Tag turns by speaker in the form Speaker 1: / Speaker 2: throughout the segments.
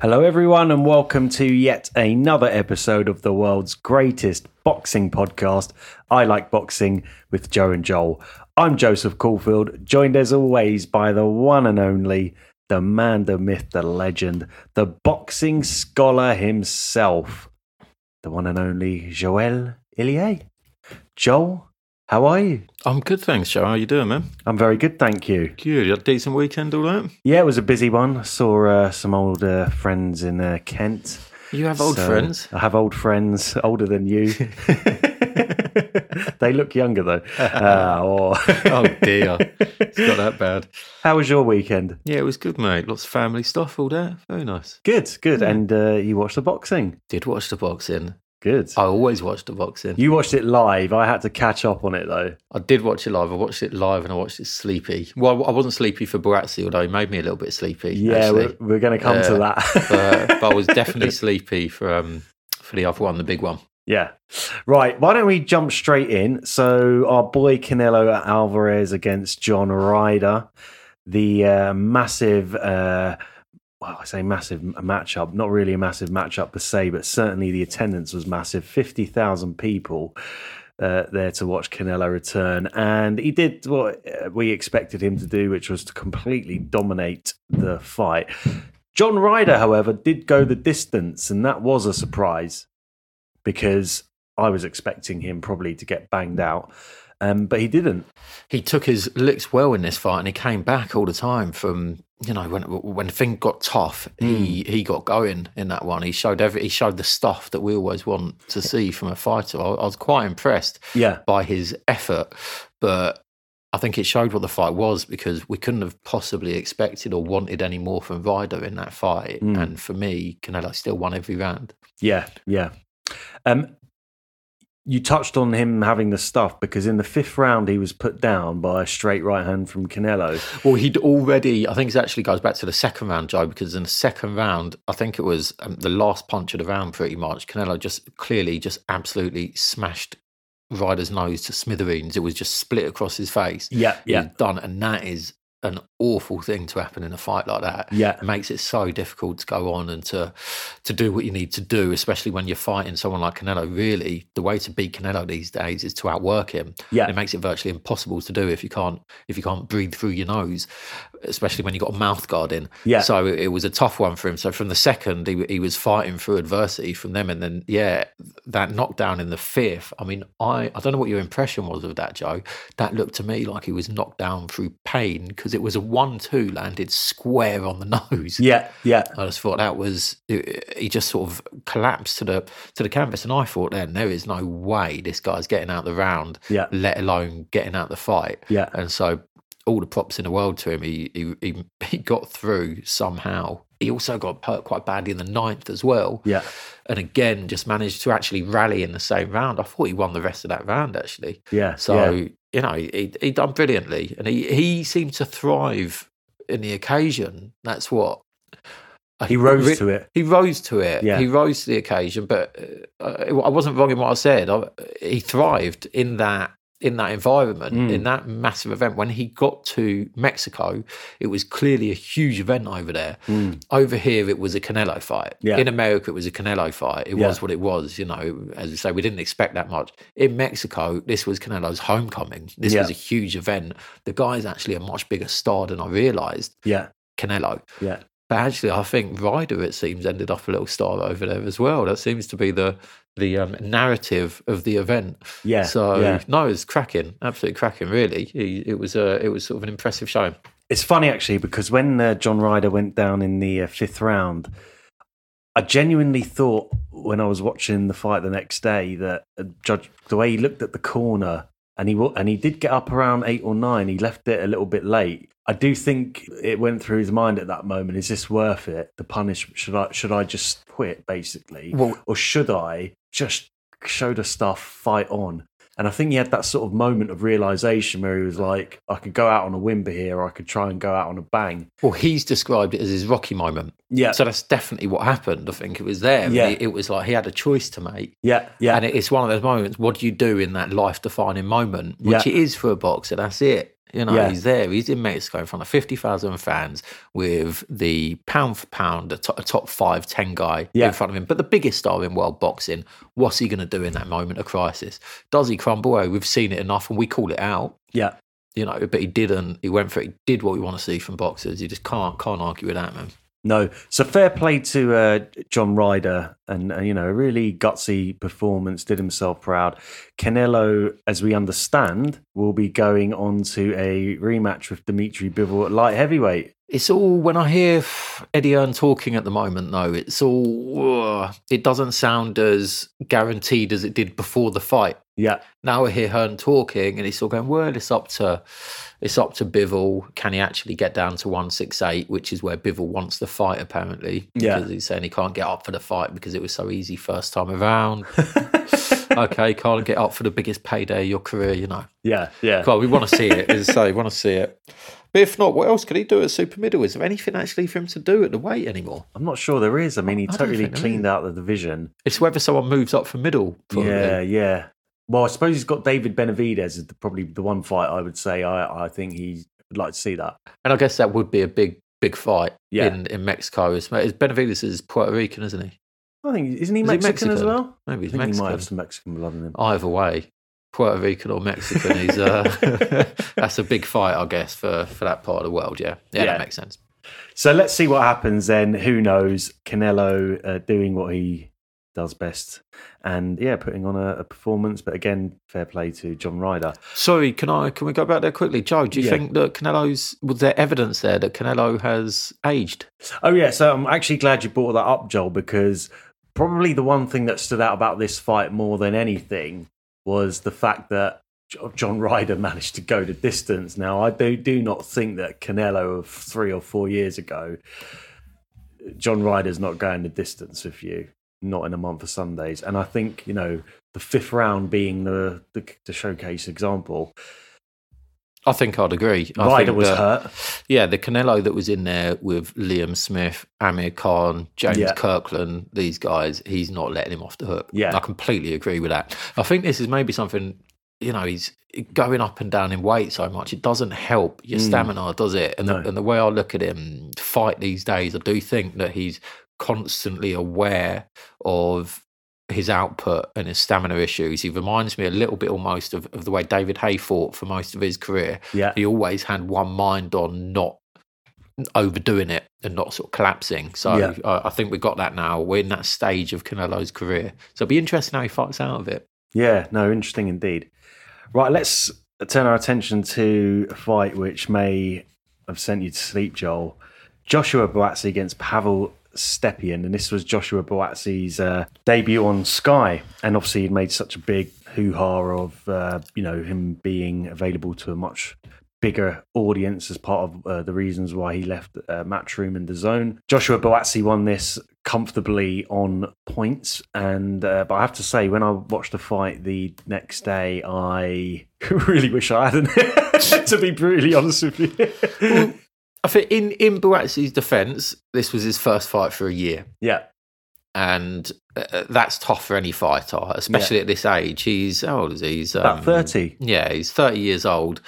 Speaker 1: Hello, everyone, and welcome to yet another episode of the world's greatest boxing podcast. I like boxing with Joe and Joel. I'm Joseph Caulfield, joined as always by the one and only, the man, the myth, the legend, the boxing scholar himself, the one and only Joel Illier. Joel, how are you?
Speaker 2: I'm good, thanks, Joe. How are you doing, man?
Speaker 1: I'm very good, thank you.
Speaker 2: Good. You had a decent weekend, all that?
Speaker 1: Yeah, it was a busy one. I saw uh, some old uh, friends in uh, Kent.
Speaker 2: You have old
Speaker 1: So,
Speaker 2: friends.
Speaker 1: I have old friends, older than you. they look younger though. Or
Speaker 2: oh dear, It's not that bad.
Speaker 1: How was your weekend?
Speaker 2: Yeah, it was good, mate. Lots of family stuff, all that. Very nice.
Speaker 1: Good, good. And uh, you watched the boxing.
Speaker 2: Did watch the boxing.
Speaker 1: Good.
Speaker 2: I always watched the boxing.
Speaker 1: You watched it live. I had to catch up on it though.
Speaker 2: I did watch it live. I watched it live and I watched it sleepy. Well, I wasn't sleepy for Buatsi, although he made me a little bit sleepy.
Speaker 1: Yeah, we're, we're going to come to
Speaker 2: Uh,
Speaker 1: that.
Speaker 2: but, but I was definitely sleepy for um for the other one, the big one.
Speaker 1: Yeah. Right. Why don't we jump straight in? So, our boy Canelo Alvarez against John Ryder, the uh, massive, uh, well, I say massive matchup, not really a massive matchup per se, but certainly the attendance was massive 50,000 people. Uh, there to watch Canelo return, and he did what uh, we expected him to do, which was to completely dominate the fight. John Ryder, however, did go the distance, and that was a surprise because I was expecting him probably to get banged out, um, but he didn't.
Speaker 2: he took his licks well in this fight, and he came back all the time from you know when when things got tough. He he got going in that one. He showed every he showed the stuff that we always want to see from a fighter. I, I was quite impressed
Speaker 1: Yeah,
Speaker 2: by his effort, but. I think it showed what the fight was because we couldn't have possibly expected or wanted any more from Ryder in that fight.
Speaker 1: Mm.
Speaker 2: And for me, Canelo still won every round.
Speaker 1: yeah, yeah. Um, you touched on him having the stuff because in the fifth round he was put down by a straight right hand from Canelo.
Speaker 2: Well, he'd already, I think it actually goes back to the second round, Joe, because in the second round, I think it was um, the last punch of the round pretty much. Canelo just clearly just absolutely smashed Ryder's nose to smithereens. It was just split across his face.
Speaker 1: Yeah, yeah,
Speaker 2: done. And that is an awful thing to happen in a fight like that.
Speaker 1: yeah,
Speaker 2: It makes it so difficult to go on and to to do what you need to do, especially when you're fighting someone like Canelo. Really, the way to beat Canelo these days is to outwork him.
Speaker 1: yeah.
Speaker 2: It makes it virtually impossible to do if you can't if you can't breathe through your nose, especially when you've got a mouth guard in.
Speaker 1: Yeah.
Speaker 2: So it, it was a tough one for him. So from the second, he, he was fighting through adversity from them, and then yeah, that knockdown in the fifth. I mean, I I don't know what your impression was of that, Joe. That looked to me like he was knocked down through pain because it was a one-two landed square on the nose.
Speaker 1: Yeah, yeah,
Speaker 2: I just thought that was he just sort of collapsed to the to the canvas, and I thought then there is no way this guy's getting out the round,
Speaker 1: yeah,
Speaker 2: let alone getting out the fight.
Speaker 1: yeah,
Speaker 2: And so all the props in the world to him. He he he, he got through somehow. He also got hurt quite badly in the ninth as well,
Speaker 1: yeah.
Speaker 2: and again just managed to actually rally in the same round. I thought he won the rest of that round actually.
Speaker 1: yeah.
Speaker 2: So
Speaker 1: yeah.
Speaker 2: you know he he done brilliantly, and he he seemed to thrive in the occasion. That's what
Speaker 1: he rose to it.
Speaker 2: he rose to it.
Speaker 1: Yeah.
Speaker 2: He rose to the occasion, but uh, I wasn't wrong in what I said. I, he thrived in that in that environment,
Speaker 1: Mm.
Speaker 2: in that massive event. When he got to Mexico, it was clearly a huge event over there.
Speaker 1: Mm.
Speaker 2: Over here, it was a Canelo fight.
Speaker 1: Yeah.
Speaker 2: In America, it was a Canelo fight. It
Speaker 1: Yeah.
Speaker 2: was what it was. You know, as I say, we didn't expect that much. In Mexico, this was Canelo's homecoming. This
Speaker 1: Yeah.
Speaker 2: was a huge event. The guy's actually a much bigger star than I realised.
Speaker 1: Yeah,
Speaker 2: Canelo.
Speaker 1: yeah.
Speaker 2: But actually, I think Ryder, it seems, ended up a little star over there as well. That seems to be the the um, narrative of the event.
Speaker 1: Yeah,
Speaker 2: So
Speaker 1: yeah.
Speaker 2: no, it's cracking, absolutely cracking. Really, it was a it was sort of an impressive showing.
Speaker 1: It's funny actually because when uh, John Ryder went down in the uh, fifth round, I genuinely thought when I was watching the fight the next day that uh, Judge the way he looked at the corner and he and he did get up around eight or nine. He left it a little bit late. I do think it went through his mind at that moment: is this worth it? The punishment? Should I should I just quit basically,
Speaker 2: Well-
Speaker 1: or should I just showed us stuff, fight on? And I think he had that sort of moment of realization where he was like, I could go out on a whimper here, or I could try and go out on a bang.
Speaker 2: Well, he's described it as his Rocky moment.
Speaker 1: Yeah.
Speaker 2: So that's definitely what happened. I think it was there.
Speaker 1: Yeah.
Speaker 2: It, it was like he had a choice to make.
Speaker 1: yeah. Yeah.
Speaker 2: And it- it's one of those moments. What do you do in that life defining moment? Which
Speaker 1: Yeah.
Speaker 2: it is for a boxer. That's it. You know,
Speaker 1: Yeah.
Speaker 2: he's there. He's in Mexico in front of 50,000 fans with the pound for pound, a top, a top five, 10 guy
Speaker 1: Yeah.
Speaker 2: in front of him, but the biggest star in world boxing. What's he going to do in that moment of crisis? Does he crumble? Oh, we've seen it enough and we call it out.
Speaker 1: Yeah.
Speaker 2: You know, but he didn't. He went for it. He did what we want to see from boxers. You just can't can't argue with that, man.
Speaker 1: No, so fair play to uh, John Ryder, and uh, you know, a really gutsy performance, did himself proud. Canelo, as we understand, will be going on to a rematch with Dimitri Bivol at light heavyweight.
Speaker 2: It's all when I hear Eddie Hearn talking at the moment, though. It's all uh, it doesn't sound as guaranteed as it did before the fight.
Speaker 1: Yeah,
Speaker 2: Now I hear Hearn talking, and he's all going. Well, it's up to it's up to Bivol. Can he actually get down to one six eight, which is where Bivol wants the fight apparently?
Speaker 1: Yeah.
Speaker 2: because he's saying he can't get up for the fight because it was so easy first time around. okay, can't get up for the biggest payday of your career, you know.
Speaker 1: yeah, yeah.
Speaker 2: Well, we want to see it. As I say, we want to see it. But if not, what else could he do at super middle? Is there anything actually for him to do at the weight anymore?
Speaker 1: I'm not sure there is. I mean, he
Speaker 2: I
Speaker 1: totally cleaned out the division.
Speaker 2: It's whether someone moves up from middle. Probably.
Speaker 1: Yeah, yeah. Well, I suppose he's got David Benavidez is the, probably the one fight I would say I, I think he would like to see that.
Speaker 2: And I guess that would be a big, big fight
Speaker 1: Yeah.
Speaker 2: in, in Mexico. Is is Benavidez is Puerto Rican, isn't he?
Speaker 1: I think isn't he
Speaker 2: Is he
Speaker 1: Mexican, as well?
Speaker 2: Maybe he's
Speaker 1: think he might
Speaker 2: Mexican.
Speaker 1: have some Mexican blood in him.
Speaker 2: Either way, Puerto Rican or Mexican, he's uh, that's a big fight, I guess, for, for that part of the world. Yeah, yeah,
Speaker 1: Yeah.
Speaker 2: that makes sense.
Speaker 1: So let's see what happens then. Who knows? Canelo uh, doing what he does best, and yeah, putting on a, a performance. But again, fair play to John Ryder.
Speaker 2: Sorry, can I can we go back there quickly, Joe? Do you
Speaker 1: Yeah.
Speaker 2: think that Canelo's was there evidence there that Canelo has aged?
Speaker 1: Oh yeah, so I'm actually glad you brought that up, Joel, because probably the one thing that stood out about this fight more than anything was the fact that John Ryder managed to go the distance. Now, I do do not think that Canelo of three or four years ago, John Ryder's not going the distance with you, not in a month of Sundays. And I think you know the fifth round being the the, the showcase example.
Speaker 2: I think I'd agree. I
Speaker 1: Ryder was
Speaker 2: that-
Speaker 1: hurt.
Speaker 2: Yeah, the Canelo that was in there with Liam Smith, Amir Khan, James
Speaker 1: Yeah.
Speaker 2: Kirkland, these guys, he's not letting him off the hook.
Speaker 1: Yeah.
Speaker 2: I completely agree with that. I think this is maybe something, you know, he's going up and down in weight so much. It doesn't help your
Speaker 1: Mm.
Speaker 2: stamina, does it? And,
Speaker 1: No.
Speaker 2: the, and the way I look at him fight these days, I do think that he's constantly aware of his output and his stamina issues. He reminds me a little bit almost of, of the way David Haye fought for most of his career
Speaker 1: Yeah,
Speaker 2: he always had one mind on not overdoing it and not sort of collapsing. So
Speaker 1: Yeah.
Speaker 2: I, I think we got that now. We're in that stage of Canelo's career. So it'll be interesting how he fights out of it.
Speaker 1: Yeah, no, interesting indeed. Right, let's turn our attention to a fight which may have sent you to sleep, Joel. Joshua Buatsi against Pavel Stepien, and this was Joshua Buatsi's uh, debut on Sky, and obviously he'd made such a big hoo-ha of uh, you know him being available to a much bigger audience as part of uh, the reasons why he left uh, Matchroom and the Zone. Joshua Boatsi won this comfortably on points, and uh, but I have to say, when I watched the fight the next day, I really wish I hadn't. to be brutally honest with you,
Speaker 2: I think in, in Buatsi's defence, this was his first fight for a year.
Speaker 1: yeah,
Speaker 2: And uh, that's tough for any fighter, especially at this age. He's, how old is he? He's
Speaker 1: about
Speaker 2: um,
Speaker 1: thirty.
Speaker 2: Yeah, he's 30 years old.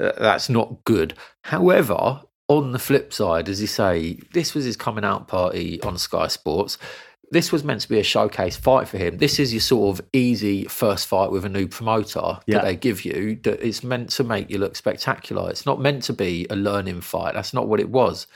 Speaker 2: Uh, that's not good. However, on the flip side, as you say, this was his coming out party on Sky Sports. This was meant to be a showcase fight for him. This is your sort of easy first fight with a new promoter
Speaker 1: Yeah.
Speaker 2: that they give you. That it's meant to make you look spectacular. It's not meant to be a learning fight. That's not what it was.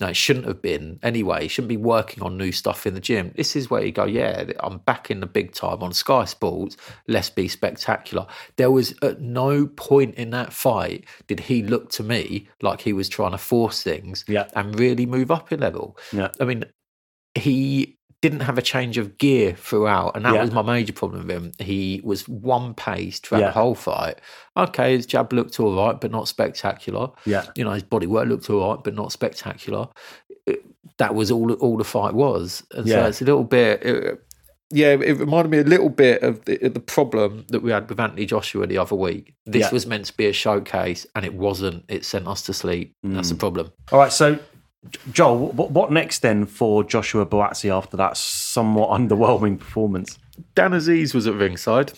Speaker 2: No, it shouldn't have been anyway. You shouldn't be working on new stuff in the gym. This is where you go, yeah, I'm back in the big time on Sky Sports. Let's be spectacular. There was at no point in that fight did he look to me like he was trying to force things
Speaker 1: Yeah.
Speaker 2: and really move up in level.
Speaker 1: Yeah.
Speaker 2: I mean, he didn't have a change of gear throughout, and that
Speaker 1: Yeah.
Speaker 2: was my major problem with him. He was one pace throughout
Speaker 1: Yeah.
Speaker 2: the whole fight. Okay, his jab looked all right, but not spectacular
Speaker 1: Yeah,
Speaker 2: you know, his body work looked all right, but not spectacular. It- that was all all the fight was. And
Speaker 1: Yeah.
Speaker 2: so it's a little bit. It, yeah, it reminded me a little bit of the, the problem that we had with Anthony Joshua the other week. This
Speaker 1: Yeah.
Speaker 2: was meant to be a showcase, and it wasn't. It sent us to sleep. That's
Speaker 1: Mm.
Speaker 2: the problem.
Speaker 1: All right, so Joel, what, what next then for Joshua Buatsi after that somewhat underwhelming performance?
Speaker 2: Dan Azeez was at ringside.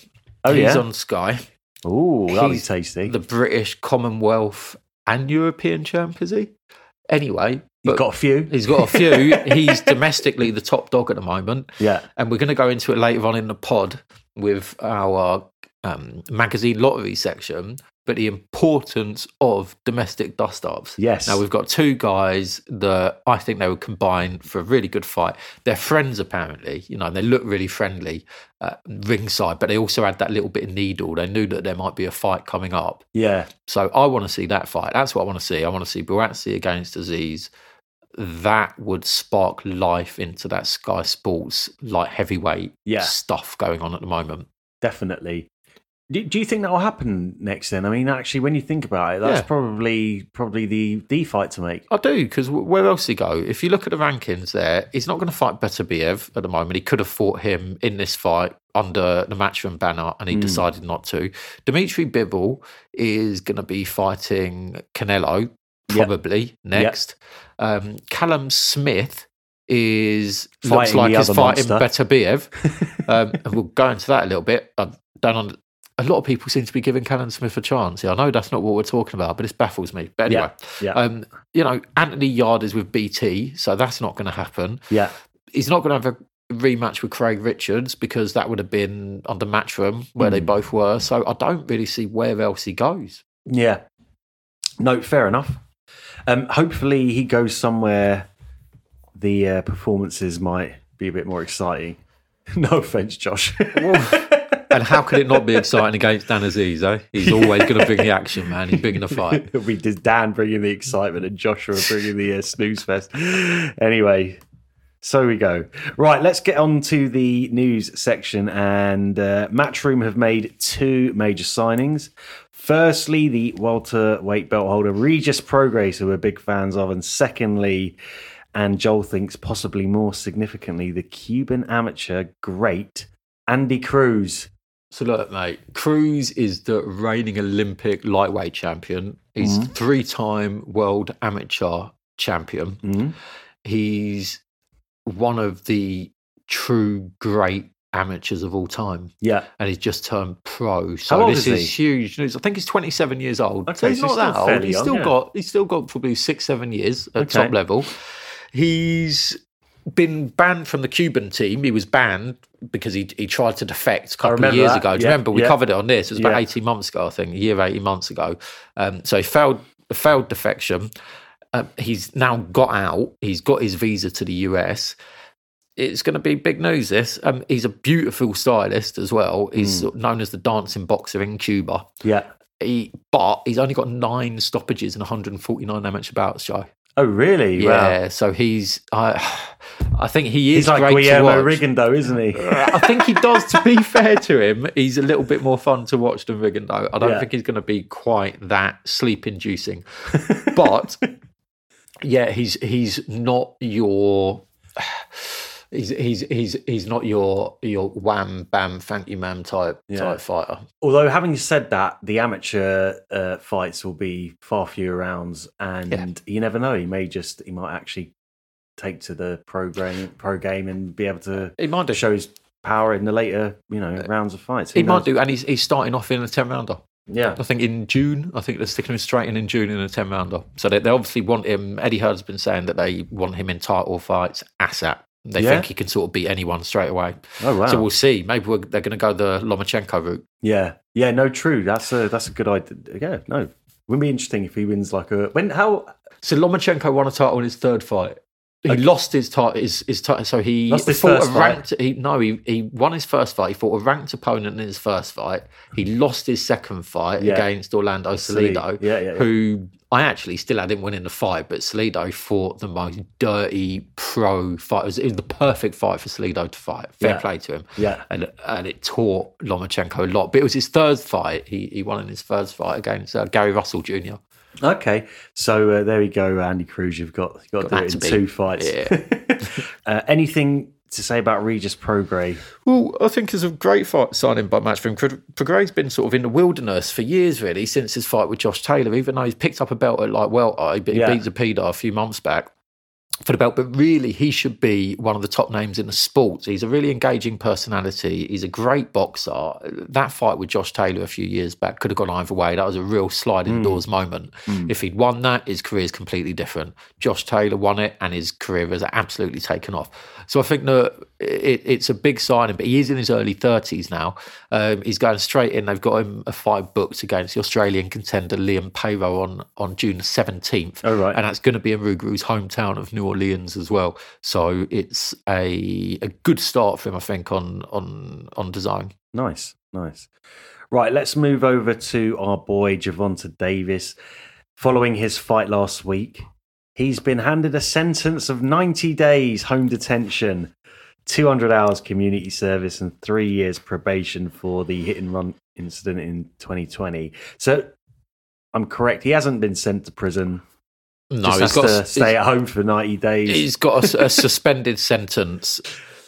Speaker 1: Oh,
Speaker 2: He's
Speaker 1: yeah?
Speaker 2: on Sky.
Speaker 1: Oh, that'd be
Speaker 2: He's
Speaker 1: tasty.
Speaker 2: the British Commonwealth and European champ, is he? Anyway, He's
Speaker 1: got a few.
Speaker 2: he's got a few. he's domestically the top dog at the moment.
Speaker 1: Yeah.
Speaker 2: And we're going to go into it later on in the pod with our um, magazine lottery section, but the importance of domestic dust ups.
Speaker 1: Yes.
Speaker 2: Now, we've got two guys that I think they would combine for a really good fight. They're friends, apparently. You know, they look really friendly uh, ringside, but they also had that little bit of needle. They knew that there might be a fight coming up.
Speaker 1: Yeah.
Speaker 2: So I want to see that fight. That's what I want to see. I want to see Buatsi against Azeez. That would spark life into that Sky Sports like heavyweight
Speaker 1: Yeah.
Speaker 2: stuff going on at the moment.
Speaker 1: Definitely. Do, do you think that will happen next? Then, I mean, actually, when you think about it, that's
Speaker 2: Yeah.
Speaker 1: probably probably the the fight to make.
Speaker 2: I do because where else he go? If you look at the rankings, there he's not going to fight Beterbiev at the moment. He could have fought him in this fight under the Matchroom banner, and he
Speaker 1: Mm.
Speaker 2: decided not to. Dimitri Bivol is going to be fighting Canelo
Speaker 1: Yep.
Speaker 2: probably next. Um, Callum Smith is looks like he's fighting. Beterbiev. um, and we'll go into that a little bit. I don't. A lot of people seem to be giving Callum Smith a chance. Yeah, I know that's not what we're talking about, but this baffles me. But anyway,
Speaker 1: Yeah.
Speaker 2: um, you know, Anthony Yarde is with BT, so that's not going to happen.
Speaker 1: Yeah.
Speaker 2: He's not going to have a rematch with Craig Richards because that would have been under Matchroom where they
Speaker 1: Mm.
Speaker 2: both were. So I don't really see where else he goes.
Speaker 1: Yeah. No, fair enough. Um, hopefully, he goes somewhere. The uh, performances might be a bit more exciting. no offense, Josh.
Speaker 2: And how could it not be exciting against Dan Azeez, eh? He's always going to bring the action, man. He's bringing the fight.
Speaker 1: It'll be Dan bringing the excitement and Joshua bringing the uh, snooze fest. Anyway, so we go. Right, let's get on to the news section. And uh, Matchroom have made two major signings. Firstly, the welterweight belt holder Regis Prograis, who we're big fans of. And secondly, and Joel thinks possibly more significantly, the Cuban amateur great Andy Cruz.
Speaker 2: So look, mate, Cruz is the reigning Olympic lightweight champion. He's
Speaker 1: Mhm.
Speaker 2: three-time world amateur champion.
Speaker 1: Mhm.
Speaker 2: He's one of the true great amateurs of all time.
Speaker 1: Yeah.
Speaker 2: and he's just turned pro. So
Speaker 1: How old
Speaker 2: this
Speaker 1: is
Speaker 2: is, huge news. I think he's 27 years old. so
Speaker 1: Okay,
Speaker 2: he's
Speaker 1: so
Speaker 2: not that old. He's
Speaker 1: young,
Speaker 2: still
Speaker 1: yeah.
Speaker 2: got he's still got probably six, seven years at
Speaker 1: Okay.
Speaker 2: top level. He's been banned from the Cuban team. He was banned because he he tried to defect a couple of years
Speaker 1: that.
Speaker 2: ago. Do you remember we
Speaker 1: yeah.
Speaker 2: covered it on this? It was about
Speaker 1: Yeah.
Speaker 2: 18 months ago, I think, a year, 18 months ago. Um, so he failed failed defection. Uh, he's now got out. He's got his visa to the US. It's going to be big news. This. Um, he's a beautiful stylist as well. He's
Speaker 1: Mm.
Speaker 2: known as the dancing boxer in Cuba.
Speaker 1: Yeah.
Speaker 2: He, but he's only got nine stoppages in 149 amateur bouts, Joe.
Speaker 1: Oh, really? Wow.
Speaker 2: Yeah, so he's. I, I think he is
Speaker 1: He's like
Speaker 2: great
Speaker 1: Guillermo. Rigondeaux, isn't he?
Speaker 2: I think he does. To be fair to him, he's a little bit more fun to watch than Rigondeaux. I don't
Speaker 1: Yeah.
Speaker 2: think he's going to be quite that sleep-inducing, but yeah, he's he's not your. He's he's he's he's not your your wham bam thank you ma'am type
Speaker 1: Yeah.
Speaker 2: type fighter.
Speaker 1: Although, having said that, the amateur uh, fights will be far fewer rounds, and
Speaker 2: Yeah.
Speaker 1: you never know. He may just, he might actually take to the pro game, pro game and be able to
Speaker 2: He might do.
Speaker 1: show his power in the later, you know, rounds of fights. Who
Speaker 2: He might do, and he's he's starting off in a ten rounder.
Speaker 1: Yeah.
Speaker 2: I think in June. I think they're sticking him straight in in June in a ten rounder. So they, they obviously want him. Eddie Hearn's been saying that they want him in title fights ASAP. They
Speaker 1: Yeah?
Speaker 2: think he can sort of beat anyone straight away.
Speaker 1: Oh wow.
Speaker 2: So we'll see. Maybe we're, they're going to go the Lomachenko route.
Speaker 1: yeah. Yeah. No. True. That's a that's a good idea. Yeah. No. Wouldn't be interesting if he wins like a when how
Speaker 2: So Lomachenko won a title in his third fight. He
Speaker 1: Okay.
Speaker 2: lost his title. His, his title. So he
Speaker 1: Lost his
Speaker 2: fought a ranked. He no. He he won his first fight. He fought a ranked opponent in his first fight. He lost his second fight
Speaker 1: Yeah.
Speaker 2: against Orlando Salido.
Speaker 1: Yeah. Yeah.
Speaker 2: who I actually still had him winning the fight, but Salido fought the most dirty pro fight. It was, it was the perfect fight for Salido to fight. Fair play to him.
Speaker 1: Yeah.
Speaker 2: And, and it taught Lomachenko a lot. But it was his third fight. He, he won in his first fight against uh, Gary Russell Jr.
Speaker 1: Okay, so uh, there we go, Andy Cruz. You've got you've got,
Speaker 2: Got
Speaker 1: to do
Speaker 2: that
Speaker 1: it in
Speaker 2: to beat.
Speaker 1: two fights. uh, anything to say about Regis Prograis?
Speaker 2: Well, I think it's a great fight signing by Matchroom. Prograis's been sort of in the wilderness for years, really, since his fight with Josh Taylor. Even though he's picked up a belt at like welter, he, he
Speaker 1: Yeah.
Speaker 2: beat Zepeda a few months back. For the belt, but really he should be one of the top names in the sport. He's a really engaging personality. He's a great boxer. That fight with Josh Taylor a few years back could have gone either way. That was a real sliding doors moment. If he'd won that, his career is completely different. Josh Taylor won it, and his career has absolutely taken off. So I think that it, it's a big signing, but he is in his early 30s now. Um, he's going straight in. They've got him a fight booked against the Australian contender Liam Paro on, on June 17th.
Speaker 1: Oh, right.
Speaker 2: And that's going to be in Rougarou's hometown of New Orleans as well. So it's a a good start for him, I think, on on on design.
Speaker 1: Nice, nice. Right, let's move over to our boy Gervonta Davis. Following his fight last week, he's been handed a sentence of 90 days home detention, 200 hours community service, and three years probation for the hit and run incident in 2020. So I'm correct. He hasn't been sent to prison.
Speaker 2: No,
Speaker 1: just
Speaker 2: he's got
Speaker 1: to stay at home for 90 days.
Speaker 2: he's got a, a suspended sentence.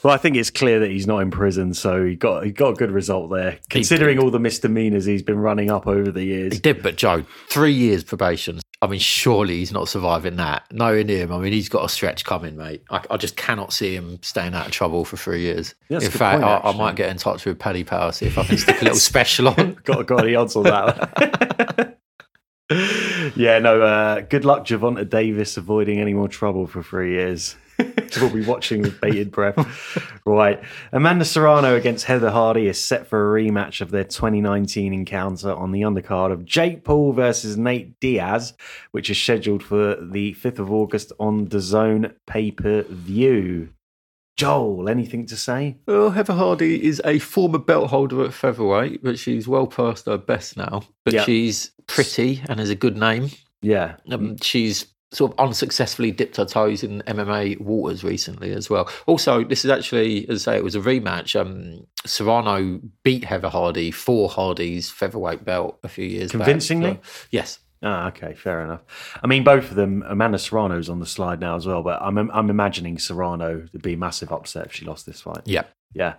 Speaker 1: Well, I think it's clear that he's not in prison, so he got he got a good result there, considering all the misdemeanors he's been running up over the years.
Speaker 2: He did, but Joe, three years probation. I mean, surely he's not surviving that. Knowing him, I mean, he's got a stretch coming, mate. I, I just cannot see him staying out of trouble for three years.
Speaker 1: That's
Speaker 2: in fact,
Speaker 1: point,
Speaker 2: I, I might get in touch with Paddy Power see if I can stick a little special on.
Speaker 1: got got the odds on that. yeah, no. Uh, good luck, Gervonta Davis, avoiding any more trouble for three years. we'll be watching with bated breath. right, Amanda Serrano against Heather Hardy is set for a rematch of their 2019 encounter on the undercard of Jake Paul versus Nate Diaz, which is scheduled for the 5th of August on the Zone pay per view. Joel, anything to say?
Speaker 2: Well, Heather Hardy is a former belt holder at featherweight, but she's well past her best now. But
Speaker 1: Yeah.
Speaker 2: she's pretty and has a good name.
Speaker 1: Yeah,
Speaker 2: Um, she's sort of unsuccessfully dipped her toes in MMA waters recently as well. Also, this is actually, as I say, it was a rematch. Um, Serrano beat Heather Hardy for Hardy's featherweight belt a few years back.
Speaker 1: Convincingly?
Speaker 2: So- yes.
Speaker 1: Ah, okay, fair enough. I mean, both of them. Amanda Serrano's on the slide now as well, but I'm I'm imagining Serrano would be a massive upset if she lost this fight.
Speaker 2: Yeah.
Speaker 1: Yeah.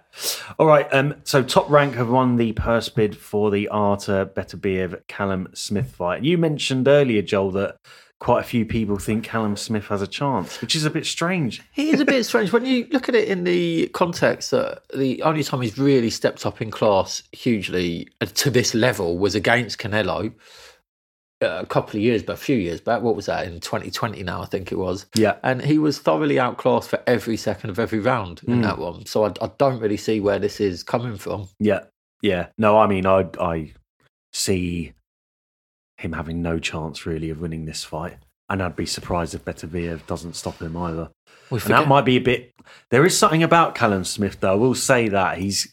Speaker 1: All right. Um. So Top Rank have won the purse bid for the Arta Beterbiev Callum Smith fight. You mentioned earlier, Joel, that quite a few people think Callum Smith has a chance, which is a bit strange.
Speaker 2: He is a bit strange when you look at it in the context that the only time he's really stepped up in class hugely uh, to this level was against Canelo Uh, a couple of years, but a few years back. What was that in 2020? Now I think it was.
Speaker 1: Yeah.
Speaker 2: and he was thoroughly outclassed for every second of every round in mm. that one. So I, I don't really see where this is coming from.
Speaker 1: Yeah. Yeah. No, I mean, I I see him having no chance really of winning this fight. And I'd be surprised if Beterbiev doesn't stop him either. And that might be a bit. There is something about Callum Smith, though. I will say that he's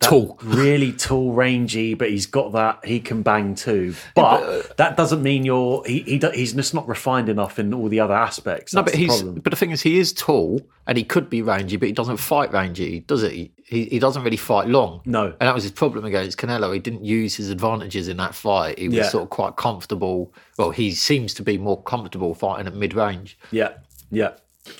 Speaker 2: Tall.
Speaker 1: really tall, rangy, but he's got that. He can bang too, but
Speaker 2: uh,
Speaker 1: that doesn't mean you're. He, he he's just not refined enough in all the other aspects.
Speaker 2: no, but he's
Speaker 1: problem.
Speaker 2: but the thing is, he is tall and he could be rangy, but he doesn't fight rangy, does he? He he doesn't really fight long.
Speaker 1: no.
Speaker 2: And that was his problem against Canelo. He didn't use his advantages in that fight. He was
Speaker 1: Yeah.
Speaker 2: sort of quite comfortable. Well, he seems to be more comfortable fighting at mid range.
Speaker 1: Yeah, yeah.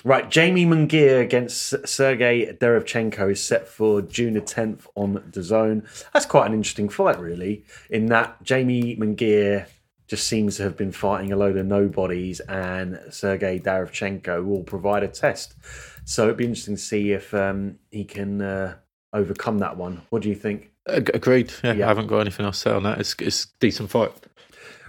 Speaker 1: Right, Jamie Munguia against Sergey Derevyanchenko is set for June the 10th on the zone. That's quite an interesting fight, really, in that Jamie Munguia just seems to have been fighting a load of nobodies, and Sergey Derevyanchenko will provide a test. So it'd be interesting to see if um, he can uh, overcome that one. What do you think?
Speaker 2: Agreed. Yeah,
Speaker 1: Yeah.
Speaker 2: I haven't got anything else to say on that. It's it's a decent fight.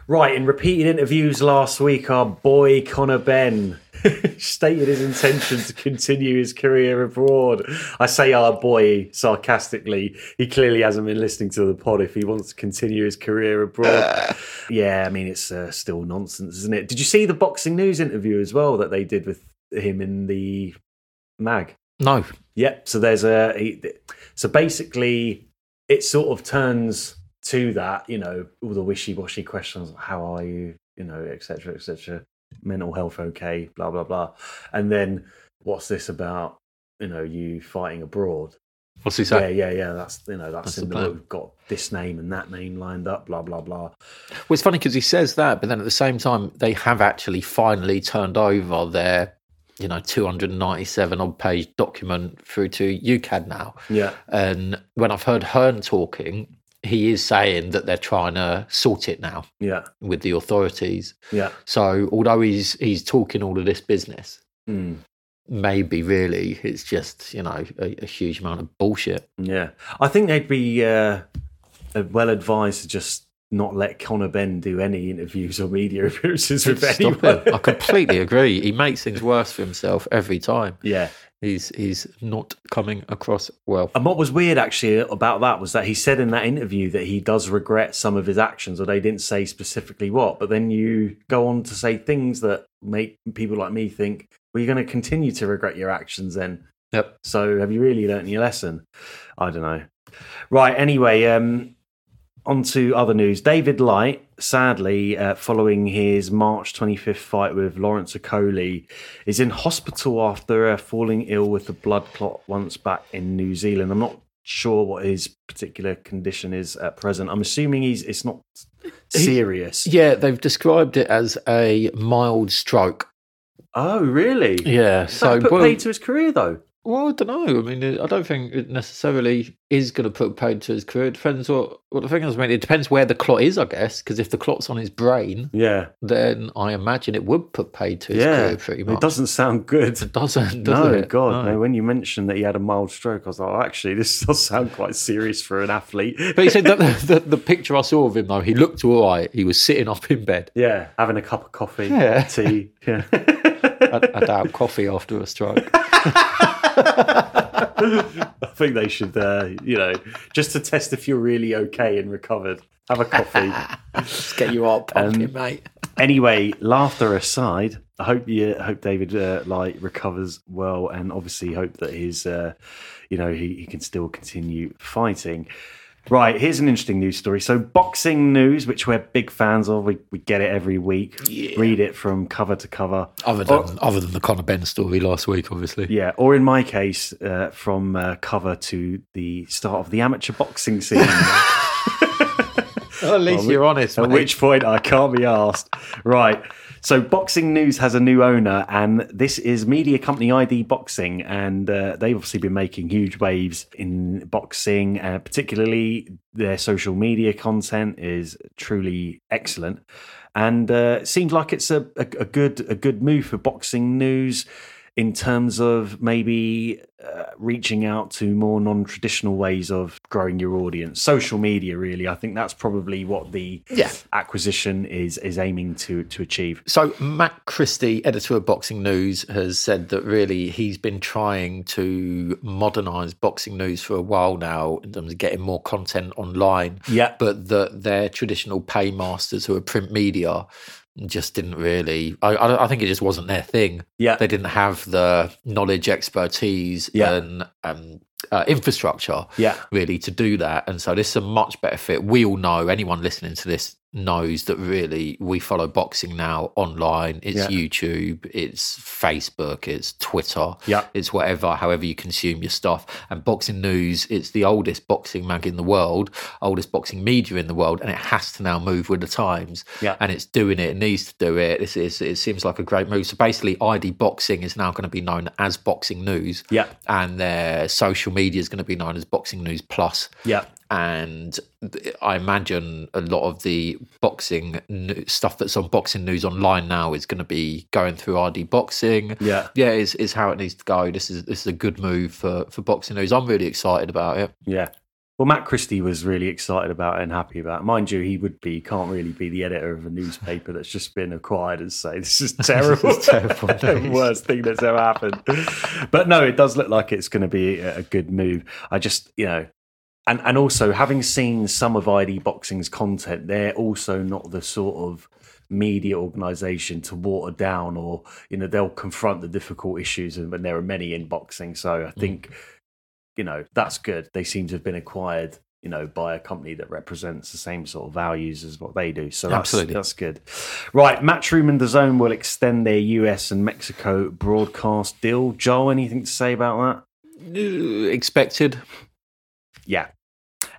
Speaker 1: Right, in repeated interviews last week, our boy Conor Benn stated his intention to continue his career abroad. I say our boy sarcastically. He clearly hasn't been listening to the pod if he wants to continue his career abroad. yeah, I mean, it's uh, still nonsense, isn't it? Did you see the Boxing News interview as well that they did with him in the mag?
Speaker 2: No,
Speaker 1: Yep. So there's a he- so basically it sort of turns to that, you know, all the wishy-washy questions, how are you, you know, etc., etc. Mental health okay, blah blah blah, and then what's this about? You know, you fighting abroad.
Speaker 2: what's he
Speaker 1: saying?
Speaker 2: Yeah,
Speaker 1: yeah, yeah. That's you know, that's,
Speaker 2: That's
Speaker 1: in
Speaker 2: the
Speaker 1: the we've got this name and that name lined up, blah blah blah.
Speaker 2: Well, it's funny because he says that, but then at the same time, they have actually finally turned over their, you know, 297 odd page document through to UKAD now.
Speaker 1: Yeah,
Speaker 2: And when I've heard Hearn talking, he is saying that they're trying to sort it now
Speaker 1: Yeah.
Speaker 2: with the authorities.
Speaker 1: Yeah.
Speaker 2: So although he's he's talking all of this business,
Speaker 1: Mm.
Speaker 2: maybe really it's just you know a, a huge amount of bullshit.
Speaker 1: Yeah. I think they'd be uh, well advised to just not let Conor Benn do any interviews or media appearances with
Speaker 2: Stop
Speaker 1: anyone.
Speaker 2: it. I completely agree. He makes things worse for himself every time.
Speaker 1: yeah.
Speaker 2: He's he's not coming across well.
Speaker 1: And what was weird actually about that was that he said in that interview that he does regret some of his actions, or they didn't say specifically what. But then you go on to say things that make people like me think, well, you're going to continue to regret your actions then.
Speaker 2: Yep.
Speaker 1: So have you really learnt your lesson? I don't know. Right. Anyway, um, on to other news. David Light, sadly, uh, following his March 25th fight with Lawrence Okolie, is in hospital after uh, falling ill with a blood clot once back in New Zealand. I'm not sure what his particular condition is at present. I'm assuming he's it's not serious.
Speaker 2: Yeah, they've described it as a mild stroke.
Speaker 1: Oh, really?
Speaker 2: Yeah.
Speaker 1: So
Speaker 2: So
Speaker 1: put
Speaker 2: well,
Speaker 1: paid to his career though.
Speaker 2: Well, I don't know. I mean, I don't think it necessarily is going to put paid to his career. It depends what what the thing is. I mean, it depends where the clot is, I guess. Because if the clot's on his brain,
Speaker 1: Yeah.
Speaker 2: then I imagine it would put paid to his
Speaker 1: Yeah.
Speaker 2: career pretty much.
Speaker 1: It doesn't sound good.
Speaker 2: It doesn't. Does
Speaker 1: no,
Speaker 2: it?
Speaker 1: God, no. When you mentioned that he had a mild stroke, I was like, oh, actually, this does sound quite serious for an athlete.
Speaker 2: But he said that the, the, the picture I saw of him though, he looked all right. He was sitting up in bed.
Speaker 1: yeah, having a cup of coffee,
Speaker 2: Yeah.
Speaker 1: tea. Yeah.
Speaker 2: I, I doubt coffee after a stroke.
Speaker 1: I think they should, uh, you know, just to test if you're really okay and recovered, have a coffee.
Speaker 2: Just get you up, pumping, mate.
Speaker 1: anyway, laughter aside, I hope you hope David uh, like recovers well, and obviously hope that his, uh, you know, he, he can still continue fighting. Right, here's an interesting news story. So, boxing news, which we're big fans of, we, we get it every week. Read it from cover to cover.
Speaker 2: Other than other than the Conor Benn story last week, obviously.
Speaker 1: Yeah, or in my case, uh, from uh, cover to the start of the amateur boxing scene.
Speaker 2: At least you're honest,
Speaker 1: At
Speaker 2: mate.
Speaker 1: which point I can't be asked. Right. So, Boxing News has a new owner, and this is media company ID Boxing, and uh, they've obviously been making huge waves in boxing. Uh, particularly, their social media content is truly excellent, and uh, it seems like it's a, a, a good a good move for Boxing News in terms of maybe uh, reaching out to more non-traditional ways of growing your audience social media really i think that's probably what the
Speaker 2: Yeah.
Speaker 1: acquisition is is aiming to to achieve
Speaker 2: So Matt Christie, editor of Boxing News, has said that really he's been trying to modernise boxing news for a while now in terms of getting more content online.
Speaker 1: yeah
Speaker 2: But that their traditional paymasters who are print media just didn't really. I, I, I think it just wasn't their thing.
Speaker 1: yeah
Speaker 2: They didn't have the knowledge, expertise,
Speaker 1: Yeah.
Speaker 2: and um, uh, infrastructure
Speaker 1: yeah
Speaker 2: really to do that. And so this is a much better fit. We all know, anyone listening to this knows that really we follow boxing now online. It's
Speaker 1: Yeah.
Speaker 2: YouTube, it's Facebook, it's Twitter,
Speaker 1: Yeah.
Speaker 2: it's whatever, however you consume your stuff. And boxing news, it's the oldest boxing mag in the world, oldest boxing media in the world, and it has to now move with the times.
Speaker 1: Yeah.
Speaker 2: And it's doing it, it needs to do it. This is it seems like a great move. So basically ID Boxing is now going to be known as Boxing News
Speaker 1: yeah
Speaker 2: and their social media is going to be known as Boxing News Plus.
Speaker 1: yeah
Speaker 2: And I imagine a lot of the boxing stuff that's on Boxing News online now is going to be going through ID Boxing.
Speaker 1: Yeah.
Speaker 2: yeah, is is how it needs to go. This is this is a good move for for Boxing News. I'm really excited about it.
Speaker 1: yeah well, Matt Christie was really excited about it and happy about it. Mind you, he would be, can't really be the editor of a newspaper that's just been acquired and say, this is terrible.
Speaker 2: is terrible
Speaker 1: the worst thing that's ever happened. But no, it does look like it's going to be a good move. I just, you know, and, and also having seen some of ID Boxing's content, they're also not the sort of media organization to water down or, you know, they'll confront the difficult issues and, and there are many in boxing. So I mm. think, you know, that's good. They seem to have been acquired, you know, by a company that represents the same sort of values as what they do. So that's,
Speaker 2: Absolutely.
Speaker 1: that's good. Right, Matchroom and the Zone will extend their US and Mexico broadcast deal. Joel, anything to say about that?
Speaker 2: Expected.
Speaker 1: Yeah.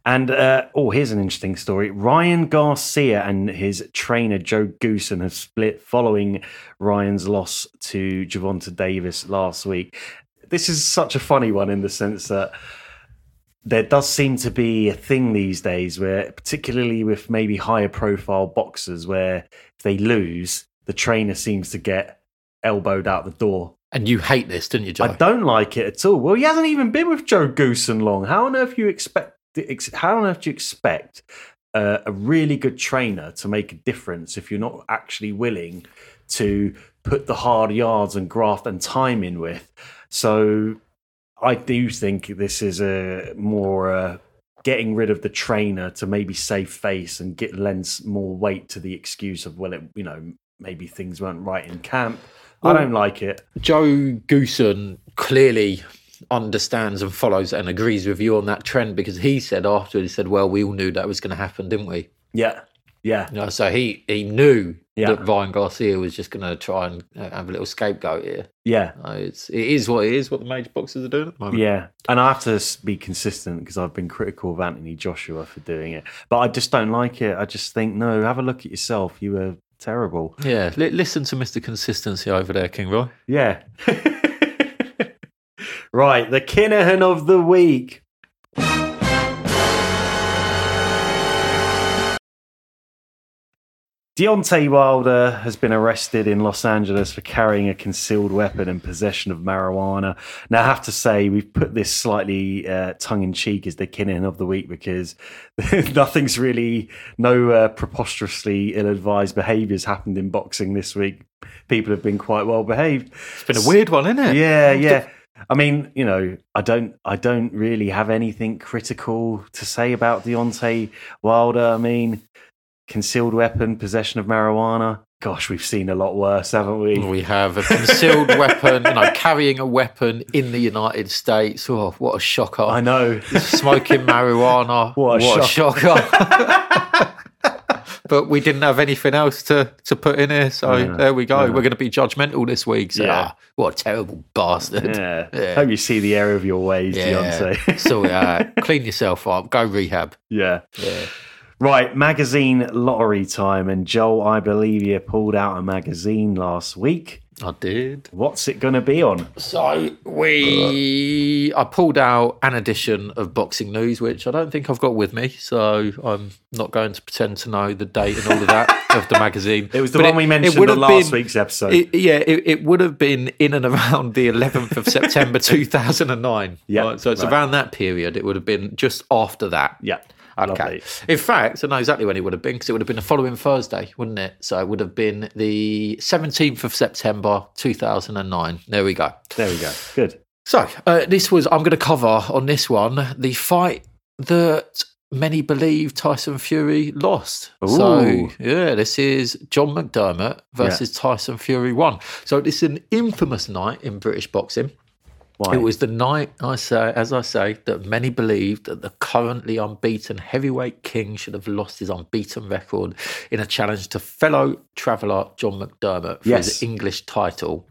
Speaker 1: And uh, oh, here's an interesting story. Ryan Garcia and his trainer Joe Goossen have split following Ryan's loss to Gervonta Davis last week. This is such a funny one in the sense that there does seem to be a thing these days where, particularly with maybe higher profile boxers, where if they lose, the trainer seems to get elbowed out the door.
Speaker 2: And you hate this, didn't you, Joe?
Speaker 1: I don't like it at all. Well, he hasn't even been with Joe Goossen long. How on earth you expect? How on earth do you expect uh, a really good trainer to make a difference if you're not actually willing to put the hard yards and graft and time in with? So, I do think this is a more uh, getting rid of the trainer to maybe save face and get lends more weight to the excuse of well, it, you know, maybe things weren't right in camp. I don't like it.
Speaker 2: Joe Goossen clearly understands and follows and agrees with you on that trend because he said after he said, "Well, we all knew that was going to happen, didn't we?"
Speaker 1: Yeah, yeah,
Speaker 2: You know, so he he knew
Speaker 1: Yeah.
Speaker 2: that Ryan Garcia was just going to try and uh, have a little scapegoat here.
Speaker 1: yeah.
Speaker 2: It's it is what it is. What the major boxers are doing at the moment.
Speaker 1: Yeah, and I have to be consistent because I've been critical of Anthony Joshua for doing it, but I just don't like it. I just think no, have a look at yourself. You were terrible.
Speaker 2: Yeah, li- listen to Mr. Consistency over there, King Roy.
Speaker 1: Yeah. right, the Kinahan of the week. Deontay Wilder has been arrested in Los Angeles for carrying a concealed weapon and possession of marijuana. Now, I have to say, we've put this slightly uh, tongue in cheek as the Kinahan of the week because nothing's really, no uh, preposterously ill advised behaviours happened in boxing this week. People have been quite well behaved.
Speaker 2: It's been a weird one, isn't it?
Speaker 1: Yeah, yeah. I mean, you know, I don't, I don't really have anything critical to say about Deontay Wilder. I mean, concealed weapon, possession of marijuana. Gosh, we've seen a lot worse, haven't we?
Speaker 2: We have a concealed weapon, you know, carrying a weapon in the United States. Oh, what a shocker!
Speaker 1: I know.
Speaker 2: Smoking marijuana.
Speaker 1: What a
Speaker 2: shocker! but we didn't have anything else to, to put in here, so
Speaker 1: know,
Speaker 2: there we go.
Speaker 1: Know.
Speaker 2: We're going to be judgmental this week. So,
Speaker 1: Yeah.
Speaker 2: ah, what a terrible bastard!
Speaker 1: Yeah.
Speaker 2: Yeah.
Speaker 1: Hope you see the error of your ways,
Speaker 2: Yeah.
Speaker 1: Deontay.
Speaker 2: so, uh, clean yourself up. Go rehab.
Speaker 1: yeah.
Speaker 2: Yeah.
Speaker 1: Right, magazine lottery time. And Joel, I believe you pulled out a magazine last week.
Speaker 2: I did.
Speaker 1: What's it going to be on?
Speaker 2: So we, I pulled out an edition of Boxing News, which I don't think I've got with me. So I'm not going to pretend to know the date and all of that of the magazine.
Speaker 1: It was the
Speaker 2: But
Speaker 1: one we mentioned on last
Speaker 2: been-
Speaker 1: week's episode.
Speaker 2: It, yeah, it, it would have been in and around the 11th of September 2009.
Speaker 1: Yeah,
Speaker 2: Right, so it's
Speaker 1: right.
Speaker 2: around that period. It would have been just after that.
Speaker 1: yeah.
Speaker 2: Okay.
Speaker 1: Lovely.
Speaker 2: In fact, I know exactly when it would have been because it would have been the following Thursday, wouldn't it? So it would have been the 17th of September 2009. There we go.
Speaker 1: There we go. Good.
Speaker 2: So uh, this was I'm going to cover on this one the fight that many believe Tyson Fury lost. So yeah, this is John McDermott versus Tyson Fury one. So this is an infamous night in British boxing.
Speaker 1: Why?
Speaker 2: It was the night I say, as I say, that many believed that the currently unbeaten heavyweight king should have lost his unbeaten record in a challenge to fellow traveller John McDermott for
Speaker 1: Yes.
Speaker 2: his English title.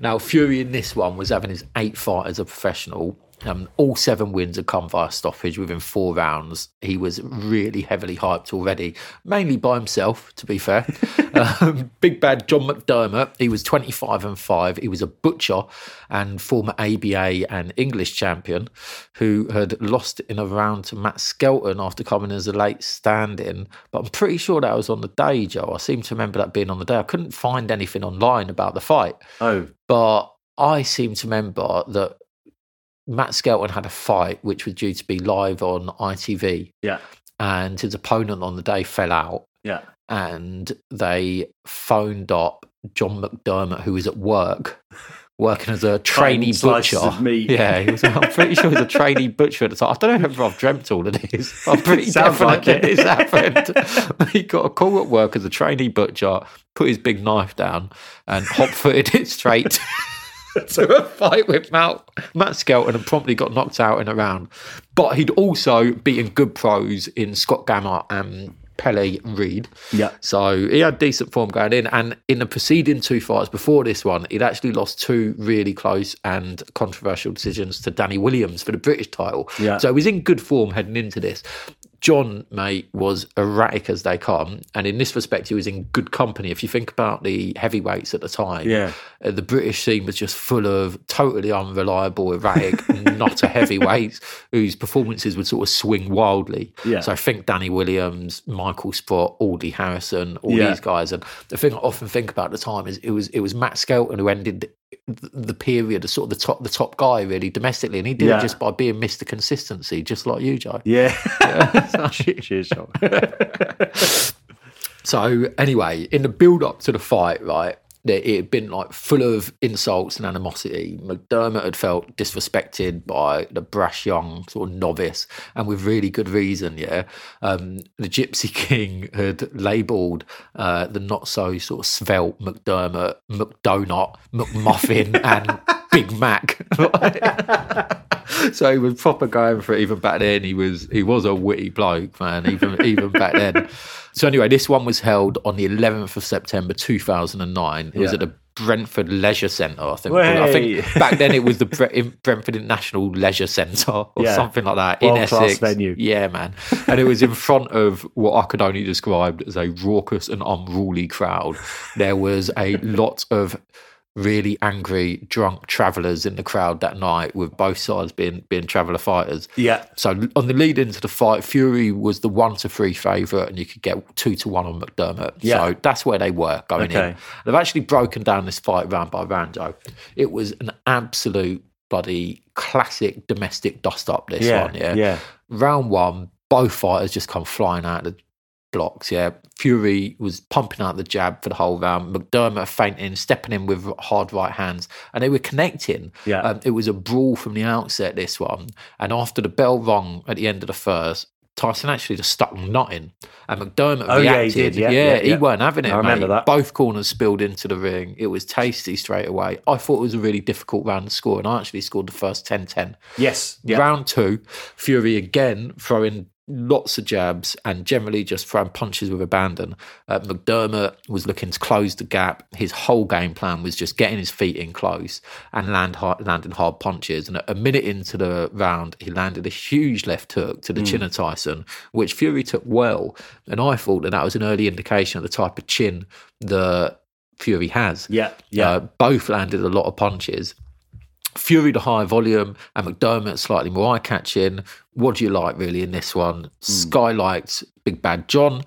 Speaker 2: Now, Fury in this one was having his eighth fight as a professional. Um, all seven wins had come via stoppage within four rounds. He was really heavily hyped already, mainly by himself, to be fair. um, big bad John McDermott, he was 25 and 5. He was a butcher and former ABA and English champion who had lost in a round to Matt Skelton after coming as a late stand in. But I'm pretty sure that was on the day, Joe. I seem to remember that being on the day. I couldn't find anything online about the fight
Speaker 1: oh,
Speaker 2: but I seem to remember that Matt Skelton had a fight which was due to be live on ITV,
Speaker 1: yeah.
Speaker 2: and his opponent on the day fell out,
Speaker 1: Yeah.
Speaker 2: and they phoned up John McDermott, who was at work. Working as a trainee butcher. Yeah, he was, I'm pretty sure he was a trainee butcher at the time. I don't know if I've dreamt all of this. I'm pretty definite
Speaker 1: like it.
Speaker 2: it's happened. he got a call at work as a trainee butcher, put his big knife down, and hot footed it straight to a fight with Matt, Matt Skelton and promptly got knocked out in a round. But he'd also beaten good pros in Scott Gammer and Pele Reid.
Speaker 1: Yeah.
Speaker 2: So he had decent form going in. And in the preceding two fights before this one, he'd actually lost two really close and controversial decisions to Danny Williams for the British title.
Speaker 1: Yeah.
Speaker 2: So he was in good form heading into this. John, mate, was erratic as they come, and in this respect, he was in good company. If you think about the heavyweights at the time,
Speaker 1: Yeah.
Speaker 2: uh, the British scene was just full of totally unreliable, erratic, not a heavyweight whose performances would sort of swing wildly.
Speaker 1: Yeah.
Speaker 2: So I think Danny Williams, Michael Sprott, Audley Harrison, all
Speaker 1: Yeah.
Speaker 2: these guys. And the thing I often think about at the time is it was it was Matt Skelton who ended the, period as sort of the top the top guy really domestically, and he did
Speaker 1: Yeah.
Speaker 2: it just by being Mr. Consistency, just like you, Joe.
Speaker 1: Yeah. Cheers, Sean.
Speaker 2: So anyway, in the build up to the fight, right, it had been like full of insults and animosity. McDermott had felt disrespected by the brash young sort of novice, and with really good reason. Yeah, um, the Gypsy King had labelled uh, the not so sort of svelte McDermott, McDonut, McMuffin, and Big Mac. so he was proper going for it even back then. He was he was a witty bloke, man, even even back then. So anyway, this one was held on the 11th of September 2009. It was at the Brentwood Leisure Centre, I think. I think back then it was the Bre- in Brentwood National Leisure Centre or
Speaker 1: Yeah.
Speaker 2: something like that in
Speaker 1: World-class
Speaker 2: Essex.
Speaker 1: venue.
Speaker 2: Yeah, man. And it was in front of what I could only describe as a raucous and unruly crowd. There was a lot of really angry, drunk travellers in the crowd that night, with both sides being being traveller fighters.
Speaker 1: Yeah.
Speaker 2: So on the lead into the fight, Fury was the one to three favourite, and you could get two to one on McDermott.
Speaker 1: Yeah.
Speaker 2: So that's where they were going in. They've actually broken down this fight round by round, Joe. It was an absolute bloody classic domestic dust up. This
Speaker 1: Yeah.
Speaker 2: one, yeah.
Speaker 1: Yeah.
Speaker 2: Round one, both fighters just come flying out of the blocks. Yeah, Fury was pumping out the jab for the whole round. McDermott feinting, stepping in with hard right hands, and they were connecting.
Speaker 1: Yeah.
Speaker 2: Um, it was a brawl from the outset. This one, and after the bell rung at the end of the first. Tyson actually just stuck nothing, and McDermott
Speaker 1: Oh, yeah, he
Speaker 2: reacted.
Speaker 1: did. Yeah, yeah,
Speaker 2: he
Speaker 1: yeah.
Speaker 2: weren't having it.
Speaker 1: I remember
Speaker 2: mate.
Speaker 1: that.
Speaker 2: Both corners spilled into the ring. It was tasty straight away. I thought it was a really difficult round to score, and I actually scored the first 10-10.
Speaker 1: Yes. Yeah.
Speaker 2: Round two, Fury again throwing lots of jabs and generally just throwing punches with abandon. Uh, McDermott was looking to close the gap. His whole game plan was just getting his feet in close and land hard, landing hard punches. And a minute into the round, he landed a huge left hook to the chin of Tyson, which Fury took well. And I thought that that was an early indication of the type of chin that Fury has.
Speaker 1: Yeah. Yeah.
Speaker 2: Uh, both landed a lot of punches. Fury the high volume and McDermott slightly more eye catching. What do you like really in this one? Sky liked Big Bad John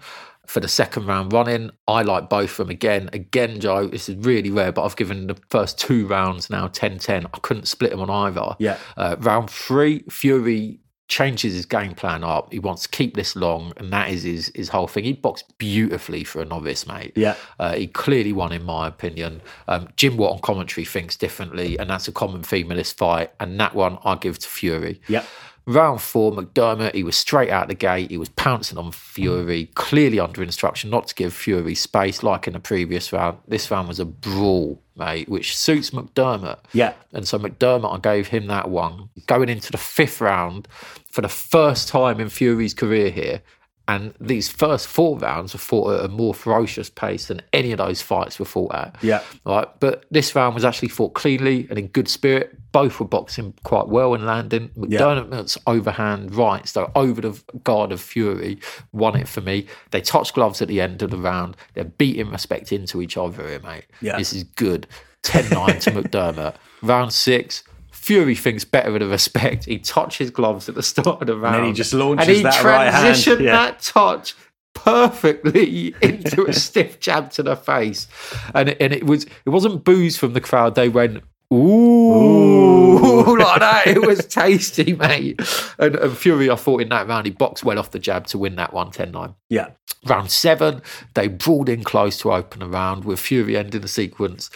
Speaker 2: for the second round running. I like both of them again. Again, Joe, this is really rare, but I've given the first two rounds now 10 10. I couldn't split them on either.
Speaker 1: Yeah.
Speaker 2: Uh, round three, Fury changes his game plan up. He wants to keep this long, and that is his, his whole thing. He boxed beautifully for a novice, mate.
Speaker 1: Yeah.
Speaker 2: Uh, he clearly won, in my opinion. Um, Jim Watt on commentary thinks differently, and that's a common theme in this fight. And that one I give to Fury.
Speaker 1: Yeah.
Speaker 2: Round four, McDermott, he was straight out the gate. He was pouncing on Fury, clearly under instruction not to give Fury space like in the previous round. This round was a brawl, mate, which suits McDermott.
Speaker 1: Yeah.
Speaker 2: And so McDermott, I gave him that one. Going into the fifth round for the first time in Fury's career here. And these first four rounds were fought at a more ferocious pace than any of those fights were fought at.
Speaker 1: Yeah.
Speaker 2: Right. But this round was actually fought cleanly and in good spirit. Both were boxing quite well and landing. McDermott's overhand rights, though, over the guard of Fury, won it for me. They touched gloves at the end of the round. They're beating respect into each other here, mate.
Speaker 1: Yeah.
Speaker 2: This is good. 10 9 to McDermott. Round six. Fury thinks better of the respect. He touches gloves at the start of the round.
Speaker 1: then he just launches
Speaker 2: and he
Speaker 1: that right hand.
Speaker 2: And he transitioned
Speaker 1: Yeah.
Speaker 2: that touch perfectly into a stiff jab to the face. And and it was it wasn't booze from the crowd. They went ooh, like that. It was tasty, mate. And, and Fury, I thought in that round, he boxed well off the jab to win that one 10-9.
Speaker 1: Yeah.
Speaker 2: Round seven, they brawled in close to open the round with Fury ending the sequence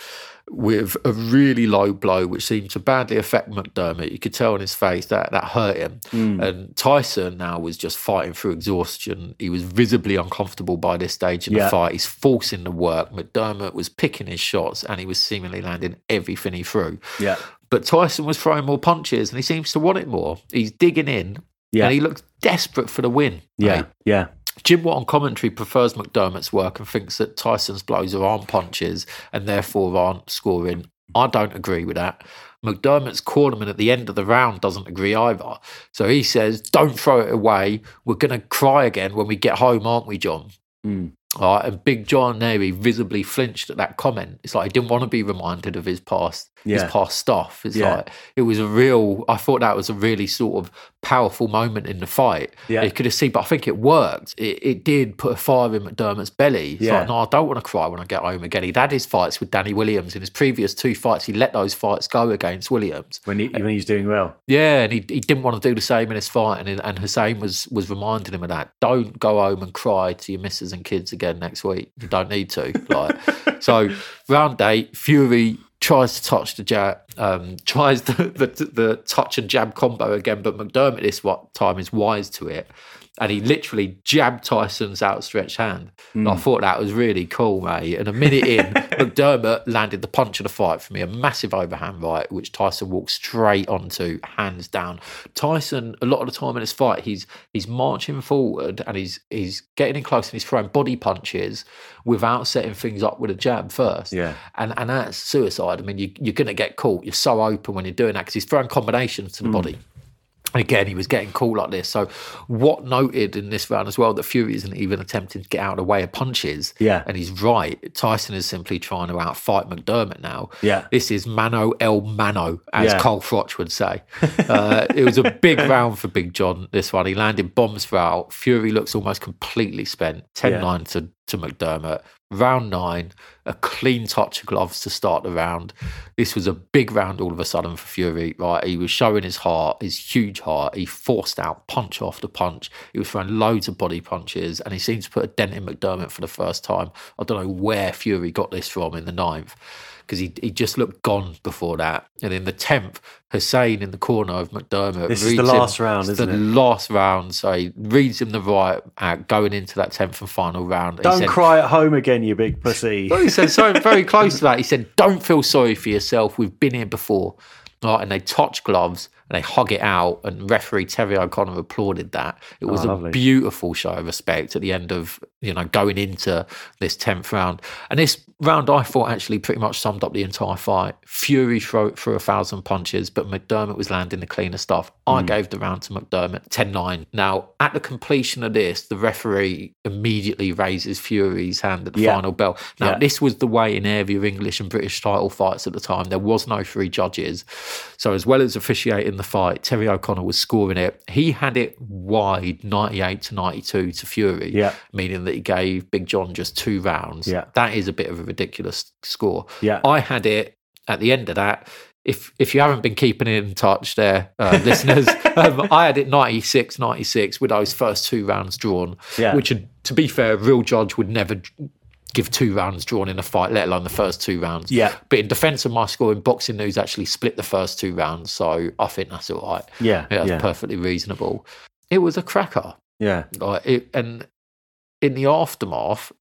Speaker 2: with a really low blow, which seemed to badly affect McDermott. You could tell on his face that that hurt him. Hmm. And Tyson now was just fighting through exhaustion. He was visibly uncomfortable by this stage in
Speaker 1: Yeah.
Speaker 2: the fight. He's forcing the work. McDermott was picking his shots and he was seemingly landing everything he threw.
Speaker 1: Yeah.
Speaker 2: But Tyson was throwing more punches and he seems to want it more. He's digging in
Speaker 1: Yeah.
Speaker 2: and he looks desperate for the win.
Speaker 1: Yeah. Yeah.
Speaker 2: Jim Watt on commentary prefers McDermott's work and thinks that Tyson's blows are arm punches and therefore aren't scoring. I don't agree with that. McDermott's cornerman at the end of the round doesn't agree either. So he says, Don't throw it away. We're going to cry again when we get home, aren't we, John?
Speaker 1: Mm.
Speaker 2: All right, and Big John Neri visibly flinched at that comment. It's like he didn't want to be reminded of his past,
Speaker 1: Yeah.
Speaker 2: his past stuff. It's
Speaker 1: Yeah.
Speaker 2: like it was a real. I thought that was a really sort of powerful moment in the fight.
Speaker 1: Yeah.
Speaker 2: you could have seen, but I think it worked. It, it did put a fire in McDermott's belly. It's
Speaker 1: Yeah.
Speaker 2: like, no, I don't want to cry when I get home again. He'd had his fights with Danny Williams in his previous two fights. He let those fights go against Williams.
Speaker 1: When he when he's doing well.
Speaker 2: Yeah, and he, he didn't want to do the same in his fight, and and Hussein was was reminding him of that. Don't go home and cry to your missus and kids again next week. You don't need to. Like so, round eight, Fury tries to touch the jab, um, tries the, the the touch and jab combo again, but McDermott this time is wise to it. And he literally jabbed Tyson's outstretched hand. And I hmm. thought that was really cool, mate. And a minute in, McDermott landed the punch of the fight for me, a massive overhand right, which Tyson walked straight onto, hands down. Tyson, a lot of the time in this fight, he's he's marching forward and he's he's getting in close and he's throwing body punches without setting things up with a jab first.
Speaker 1: Yeah.
Speaker 2: And and that's suicide. I mean, you, you're going to get caught. You're so open when you're doing that because he's throwing combinations to the hmm. body. Again, he was getting caught like this. So, what noted in this round as well that Fury isn't even attempting to get out of the way of punches.
Speaker 1: Yeah.
Speaker 2: And he's right. Tyson is simply trying to outfight McDermott now.
Speaker 1: Yeah.
Speaker 2: This is mano el mano, as
Speaker 1: Yeah.
Speaker 2: Carl Froch would say. Uh, it was a big round for Big John, this one. He landed bombs throughout. Fury looks almost completely spent. 10 9 to, to McDermott. Round nine, a clean touch of gloves to start the round. This was a big round all of a sudden for Fury, right? He was showing his heart, his huge heart. He forced out punch after punch. He was throwing loads of body punches, and he seemed to put a dent in McDermott for the first time. I don't know where Fury got this from in the ninth because he, he just looked gone before that. And in the 10th, Hussein in the corner of McDermott.
Speaker 1: This is the
Speaker 2: reads him-
Speaker 1: last round, isn't
Speaker 2: the
Speaker 1: it?
Speaker 2: last round. So he reads him the right out going into that 10th and final round.
Speaker 1: Don't
Speaker 2: said,
Speaker 1: cry at home again, you big pussy.
Speaker 2: he said so very close to that. He said, "Don't feel sorry for yourself. We've been here before." Right, and they touch gloves and they hug it out. And referee Terry O'Connor applauded that. It oh, was
Speaker 1: Oh,
Speaker 2: a beautiful show of respect at the end of you know going into this tenth round. And this round, I thought actually pretty much summed up the entire fight. Fury threw through a thousand punches, but McDermott was landing the cleaner stuff. I hmm. gave the round to McDermott 10-9. Now, at the completion of this, the referee immediately raises Fury's hand at the
Speaker 1: Yeah.
Speaker 2: final bell. Now,
Speaker 1: Yeah.
Speaker 2: this was the way in every English and British title fights at the time. There was no three judges. So, as well as officiating the fight, Terry O'Connor was scoring it. He had it wide 98 to 92 to Fury,
Speaker 1: Yeah.
Speaker 2: meaning that he gave Big John just two rounds.
Speaker 1: Yeah.
Speaker 2: That is a bit of a ridiculous score.
Speaker 1: Yeah.
Speaker 2: I had it at the end of that. If if you haven't been keeping in touch there, uh, listeners, um, I had it 96 96 with those first two rounds drawn,
Speaker 1: Yeah.
Speaker 2: which, to be fair, real judge would never give two rounds drawn in a fight, let alone the first two rounds.
Speaker 1: Yeah.
Speaker 2: But in defence of my score, in Boxing News actually split the first two rounds, so I think that's all right.
Speaker 1: Yeah.
Speaker 2: Yeah, that's
Speaker 1: Yeah.
Speaker 2: perfectly reasonable. It was a cracker.
Speaker 1: Yeah.
Speaker 2: Like it, and in the aftermath,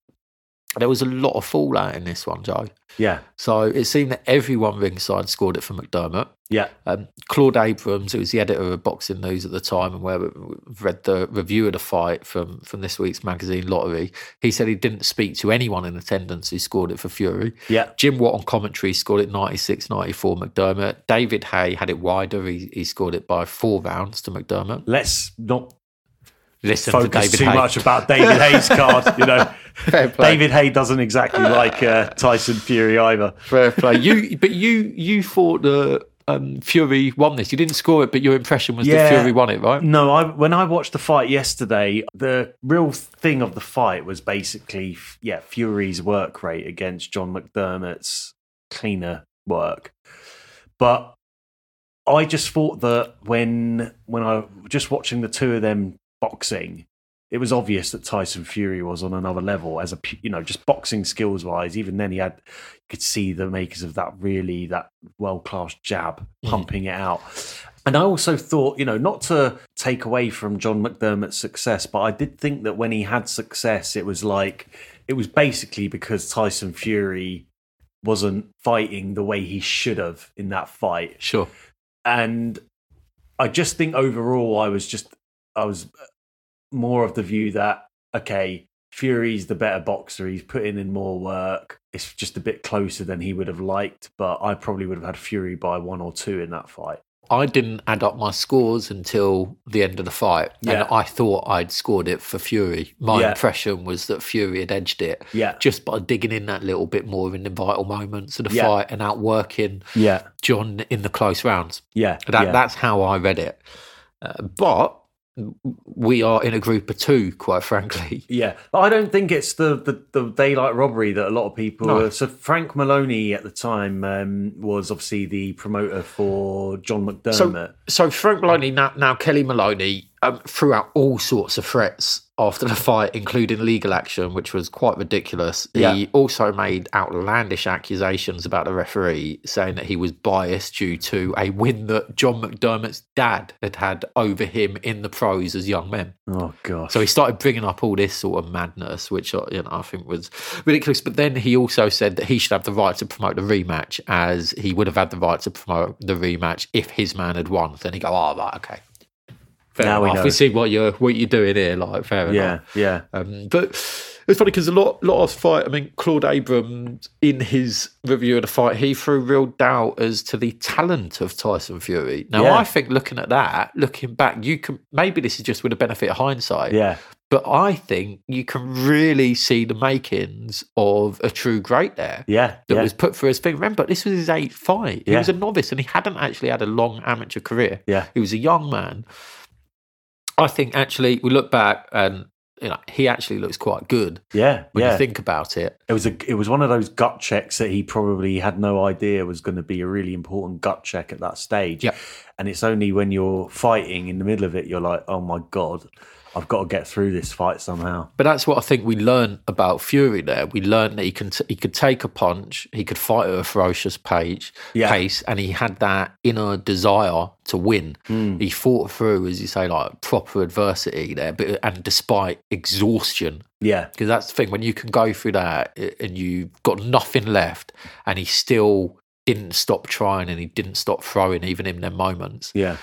Speaker 2: there was a lot of fallout in this one, Joe.
Speaker 1: Yeah.
Speaker 2: So it seemed that everyone ringside scored it for McDermott.
Speaker 1: Yeah.
Speaker 2: Um, Claude Abrams, who was the editor of Boxing News at the time, and where we we've read the review of the fight from from this week's magazine Lottery, he said he didn't speak to anyone in attendance who scored it for Fury.
Speaker 1: Yeah.
Speaker 2: Jim Watt on commentary scored it 96 94 McDermott. David Haye had it wider. He, he scored it by four rounds to McDermott.
Speaker 1: Let's not
Speaker 2: Listen to David
Speaker 1: too
Speaker 2: Haye.
Speaker 1: much about David Haye's card. You know. David Haye doesn't exactly like uh, Tyson Fury either.
Speaker 2: Fair play. You, but you, you thought that um, Fury won this. You didn't score it, but your impression was
Speaker 1: Yeah.
Speaker 2: that Fury won it, right?
Speaker 1: No, I when I watched the fight yesterday, the real thing of the fight was basically yeah Fury's work rate against John McDermott's cleaner work. But I just thought that when when I was just watching the two of them boxing, it was obvious that Tyson Fury was on another level as a you know just boxing skills wise. Even then, he had you could see the makers of that really that world class jab mm. pumping it out. And I also thought, you know, not to take away from John McDermott's success, but I did think that when he had success, it was like it was basically because Tyson Fury wasn't fighting the way he should have in that fight
Speaker 2: Sure.
Speaker 1: and I just think overall I was just I was more of the view that okay Fury's the better boxer. He's putting in more work. It's just a bit closer than he would have liked, but I probably would have had Fury by one or two in that fight.
Speaker 2: I didn't add up my scores until the end of the fight,
Speaker 1: Yeah.
Speaker 2: and I thought I'd scored it for Fury. My
Speaker 1: Yeah.
Speaker 2: impression was that Fury had edged it
Speaker 1: Yeah,
Speaker 2: just by digging in that little bit more in the vital moments of the
Speaker 1: Yeah.
Speaker 2: fight and outworking
Speaker 1: yeah,
Speaker 2: John in the close rounds.
Speaker 1: yeah.
Speaker 2: That,
Speaker 1: yeah.
Speaker 2: That's how I read it. Uh, but we are in a group of two, quite frankly.
Speaker 1: Yeah, but I don't think it's the, the, the daylight robbery that a lot of people.
Speaker 2: No.
Speaker 1: So Frank Maloney at the time um, was obviously the promoter for John McDermott.
Speaker 2: So Frank Maloney, now, now Kelly Maloney, um, threw out all sorts of threats after the fight, including legal action, which was quite ridiculous.
Speaker 1: Yeah.
Speaker 2: He also made outlandish accusations about the referee, saying that he was biased due to a win that John McDermott's dad had had over him in the pros as young men.
Speaker 1: oh gosh.
Speaker 2: So he started bringing up all this sort of madness, which uh, you know I think was ridiculous. But then he also said that he should have the right to promote the rematch, as he would have had the right to promote the rematch if his man had won. Then he go, oh right, okay. Fair
Speaker 1: Now we
Speaker 2: enough.
Speaker 1: know.
Speaker 2: see what you're what you're doing here. Like fair
Speaker 1: yeah,
Speaker 2: enough.
Speaker 1: yeah,
Speaker 2: Um, but it's funny because a lot, lot of fight. I mean, Claude Abrams in his review of the fight, he threw real doubt as to the talent of Tyson Fury. Now,
Speaker 1: Yeah.
Speaker 2: I think looking at that, looking back, you can maybe this is just with the benefit of hindsight.
Speaker 1: yeah,
Speaker 2: But I think you can really see the makings of a true great there
Speaker 1: yeah,
Speaker 2: that
Speaker 1: yeah,
Speaker 2: was put through his thing. Remember, this was his eighth fight. He
Speaker 1: Yeah.
Speaker 2: was a novice and he hadn't actually had a long amateur career.
Speaker 1: yeah,
Speaker 2: He was a young man. I think actually, we look back and you know he actually looks quite good
Speaker 1: yeah,
Speaker 2: when
Speaker 1: yeah.
Speaker 2: you think about it.
Speaker 1: It was a it was one of those gut checks that he probably had no idea was going to be a really important gut check at that stage.
Speaker 2: Yep.
Speaker 1: And it's only when you're fighting in the middle of it you're like, "Oh my god, I've got to get through this fight somehow."
Speaker 2: But that's what I think we learned about Fury. There, we learned that he can t- he could take a punch, he could fight at a ferocious page,
Speaker 1: Yeah.
Speaker 2: pace, and he had that inner desire to win.
Speaker 1: Hmm.
Speaker 2: He fought through, as you say, like proper adversity there, but and despite exhaustion,
Speaker 1: Yeah.
Speaker 2: because that's the thing when you can go through that and you've got nothing left, and he still didn't stop trying and he didn't stop throwing even in them moments.
Speaker 1: Yeah.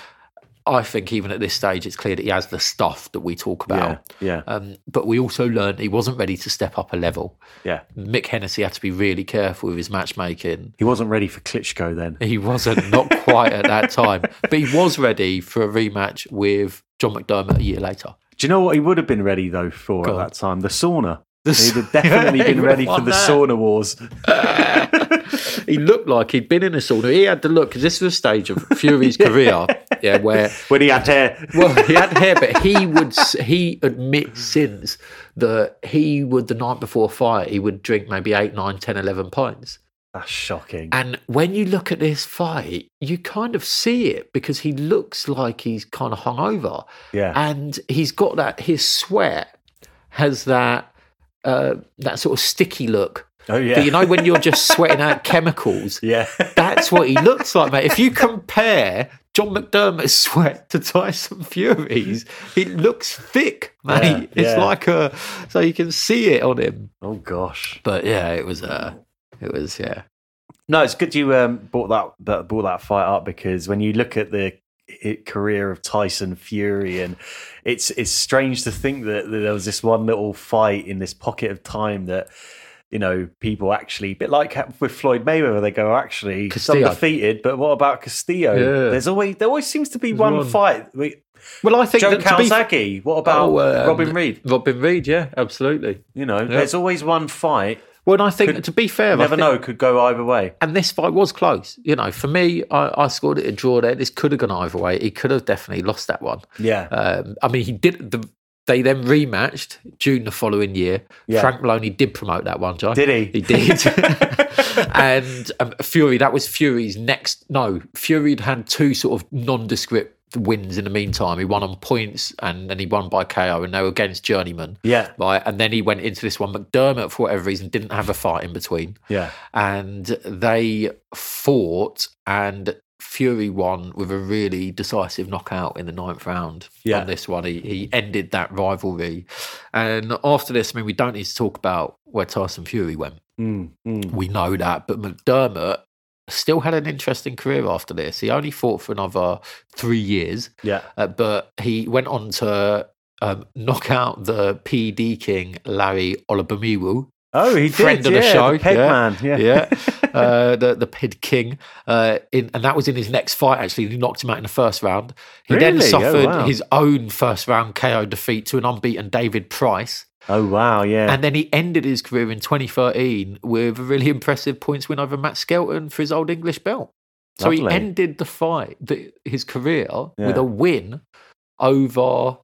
Speaker 2: I think even at this stage, it's clear that he has the stuff that we talk about.
Speaker 1: Yeah. Yeah.
Speaker 2: Um, but we also learned he wasn't ready to step up a level.
Speaker 1: Yeah.
Speaker 2: Mick Hennessy had to be really careful with his matchmaking.
Speaker 1: He wasn't ready for Klitschko then.
Speaker 2: He wasn't, not quite at that time, but he was ready for a rematch with John McDermott a year later.
Speaker 1: Do you know what he would have been ready though for
Speaker 2: Go
Speaker 1: at
Speaker 2: on.
Speaker 1: that time? The sauna.
Speaker 2: The
Speaker 1: He'd have definitely been ready for the
Speaker 2: that.
Speaker 1: sauna wars.
Speaker 2: he looked like he'd been in a sauna. He had the look because this was a stage of Fury's career, yeah, where
Speaker 1: when he had hair.
Speaker 2: well, he had hair, but he would he admits since that he would the night before a fight he would drink maybe eight, nine, ten, eleven pints.
Speaker 1: That's shocking.
Speaker 2: And when you look at this fight, you kind of see it because he looks like he's kind of hungover,
Speaker 1: Yeah.
Speaker 2: and he's got that. His sweat has that uh, that sort of sticky look.
Speaker 1: Oh yeah.
Speaker 2: But you know when you're just sweating out chemicals.
Speaker 1: yeah.
Speaker 2: That's what he looks like, mate. If you compare John McDermott's sweat to Tyson Fury's, it looks thick, mate.
Speaker 1: Yeah,
Speaker 2: it's
Speaker 1: yeah.
Speaker 2: like a so you can see it on him.
Speaker 1: oh gosh.
Speaker 2: But yeah, it was uh it was yeah.
Speaker 1: No, it's good you um, brought that, that brought that fight up because when you look at the career of Tyson Fury, and it's it's strange to think that, that there was this one little fight in this pocket of time that you know people actually, a bit like with Floyd Mayweather, they go actually
Speaker 2: Castillo.
Speaker 1: undefeated, but what about Castillo?
Speaker 2: Yeah.
Speaker 1: There's always there always seems to be one,
Speaker 2: one.
Speaker 1: fight. We,
Speaker 2: Well, I think
Speaker 1: Joe
Speaker 2: to be-
Speaker 1: What about
Speaker 2: Oh, um,
Speaker 1: Robin Reid?
Speaker 2: Robin Reid, yeah, absolutely.
Speaker 1: You know, there's always one fight.
Speaker 2: Well, and I think
Speaker 1: Could-
Speaker 2: to be fair,
Speaker 1: never
Speaker 2: think-
Speaker 1: know, could go either way.
Speaker 2: And this fight was close. You know, for me, I, I scored it a draw there. This could have gone either way. He could have definitely lost that one.
Speaker 1: Yeah,
Speaker 2: Um, I mean, he did. The, they then rematched June the following year.
Speaker 1: Yeah.
Speaker 2: Frank Maloney did promote that one, Joe.
Speaker 1: did he?
Speaker 2: He did. and um, Fury, that was Fury's next. No, Fury had had two sort of nondescript wins in the meantime. He won on points and then he won by KO, and they were against Journeyman.
Speaker 1: Yeah,
Speaker 2: Right, and then he went into this one. McDermott, for whatever reason, didn't have a fight in between
Speaker 1: yeah,
Speaker 2: and they fought and Fury won with a really decisive knockout in the ninth round
Speaker 1: Yeah.
Speaker 2: on this one. He, he ended that rivalry. And after this, I mean, we don't need to talk about where Tyson Fury went.
Speaker 1: Mm, mm.
Speaker 2: We know that. But McDermott still had an interesting career after this. He only fought for another three years,
Speaker 1: yeah,
Speaker 2: uh, but he went on to um, knock out the PD king Larry Olubamiwo.
Speaker 1: Oh, he
Speaker 2: Friend
Speaker 1: did.
Speaker 2: of the
Speaker 1: yeah,
Speaker 2: show,
Speaker 1: Peg
Speaker 2: yeah.
Speaker 1: Man. Yeah.
Speaker 2: yeah, uh, the the Pid King, uh, in, and that was in his next fight. Actually, he knocked him out in the first round. He then
Speaker 1: Really? Oh,
Speaker 2: suffered
Speaker 1: wow.
Speaker 2: his own first round KO defeat to an unbeaten David Price,
Speaker 1: Oh wow. Yeah.
Speaker 2: and then he ended his career in 2013 with a really impressive points win over Matt Skelton for his old English belt. So he ended the fight, the, his career, with a win over.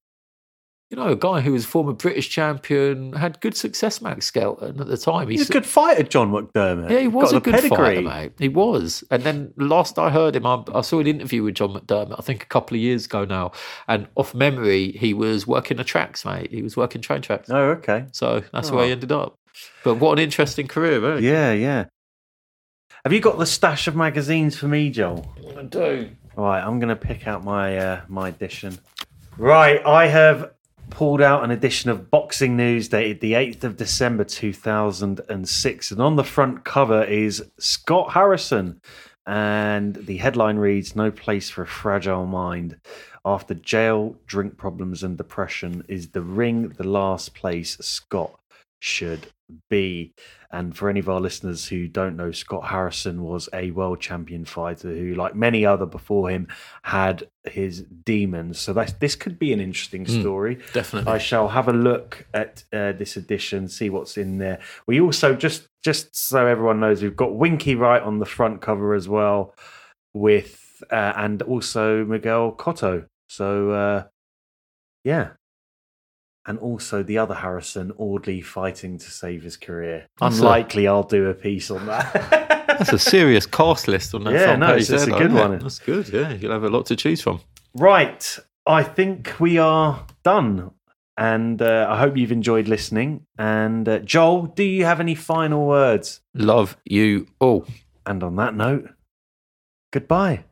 Speaker 2: You know, a guy who was former British champion had good success, Matt Skelton at the time.
Speaker 1: He's a good fighter, John McDermott.
Speaker 2: yeah, he was
Speaker 1: Got
Speaker 2: a good
Speaker 1: pedigree.
Speaker 2: fighter, mate. He was. And then last I heard him, I, I saw an interview with John McDermott, I think a couple of years ago now. And off memory, he was working the tracks, mate. He was working train tracks.
Speaker 1: Oh, okay.
Speaker 2: So that's where he
Speaker 1: Oh.
Speaker 2: ended up. But what an interesting career, eh?
Speaker 1: Yeah, yeah. Have you got the stash of magazines for me, Joel?
Speaker 2: I do.
Speaker 1: All right, I'm going to pick out my uh, my edition. Right, I have pulled out an edition of Boxing News dated the 8th of December 2006, and on the front cover is Scott Harrison, and the headline reads "No place for a fragile mind." After jail, drink problems, and depression, is the ring the last place Scott should be? And for any of our listeners who don't know, Scott Harrison was a world champion fighter who, like many other before him, had his demons. So that's, this could be an interesting
Speaker 2: Mm.
Speaker 1: story.
Speaker 2: Definitely.
Speaker 1: I shall have a look at uh, this edition, see what's in there. We also just just so everyone knows, we've got Winky Wright on the front cover as well, with uh, and also Miguel Cotto. So uh, yeah, and also the other Harrison Audley fighting to save his career.
Speaker 2: That's
Speaker 1: Unlikely, i I'll do a piece on that.
Speaker 2: That's a serious cast list on that
Speaker 1: Yeah, no, it's- it's
Speaker 2: there,
Speaker 1: a good
Speaker 2: isn't it?
Speaker 1: one.
Speaker 2: That's good, yeah. You'll have a lot to choose from.
Speaker 1: Right. I think we are done. And uh, I hope you've enjoyed listening. And uh, Joel, do you have any final words?
Speaker 2: Love you all.
Speaker 1: And on that note, goodbye.